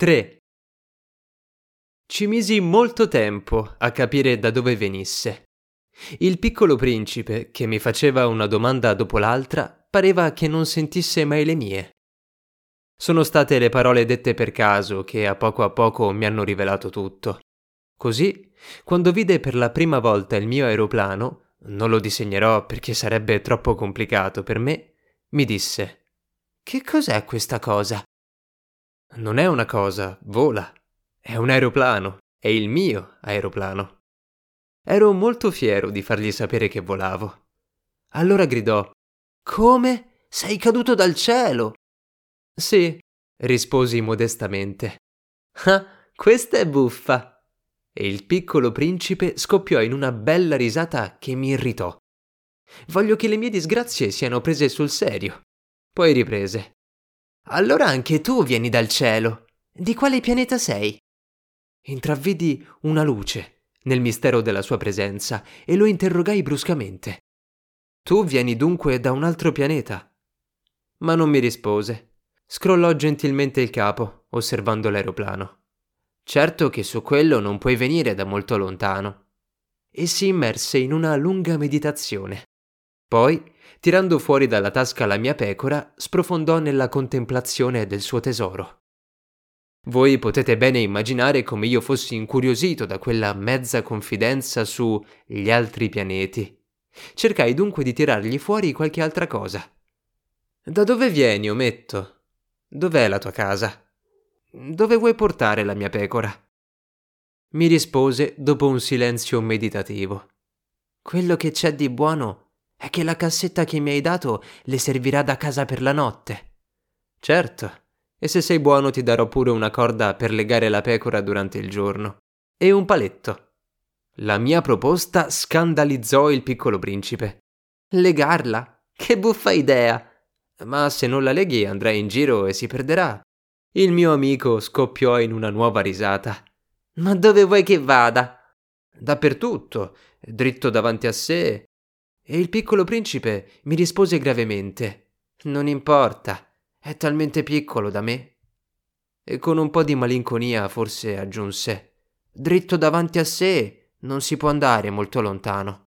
3. Ci misi molto tempo a capire da dove venisse. Il piccolo principe, che mi faceva una domanda dopo l'altra, pareva che non sentisse mai le mie. Sono state le parole dette per caso che a poco a poco mi hanno rivelato tutto. Così, quando vide per la prima volta il mio aeroplano, non lo disegnerò perché sarebbe troppo complicato per me, mi disse Che cos'è questa cosa? Non è una cosa, vola. È un aeroplano, è il mio aeroplano. Ero molto fiero di fargli sapere che volavo. Allora gridò Come? Sei caduto dal cielo? Sì, risposi modestamente. Ah, questa è buffa. E il piccolo principe scoppiò in una bella risata che mi irritò. Voglio che le mie disgrazie siano prese sul serio. Poi riprese. Allora anche tu vieni dal cielo. Di quale pianeta sei? Intravvidi una luce nel mistero della sua presenza e lo interrogai bruscamente. Tu vieni dunque da un altro pianeta? Ma non mi rispose. Scrollò gentilmente il capo, osservando l'aeroplano. Certo che su quello non puoi venire da molto lontano. E si immerse in una lunga meditazione. Poi, tirando fuori dalla tasca la mia pecora, sprofondò nella contemplazione del suo tesoro. Voi potete bene immaginare come io fossi incuriosito da quella mezza confidenza su gli altri pianeti. Cercai dunque di tirargli fuori qualche altra cosa. Da dove vieni, ometto? Dov'è la tua casa? Dove vuoi portare la mia pecora? Mi rispose dopo un silenzio meditativo. Quello che c'è di buono è che la cassetta che mi hai dato le servirà da casa per la notte. Certo, e se sei buono ti darò pure una corda per legare la pecora durante il giorno. E un paletto. La mia proposta scandalizzò il piccolo principe. Legarla? Che buffa idea! Ma se non la leghi andrai in giro e si perderà. Il mio amico scoppiò in una nuova risata. Ma dove vuoi che vada? Dappertutto, dritto davanti a sé, e il piccolo principe mi rispose gravemente Non importa, è talmente piccolo da me. E con un po' di malinconia forse aggiunse Dritto davanti a sé non si può andare molto lontano.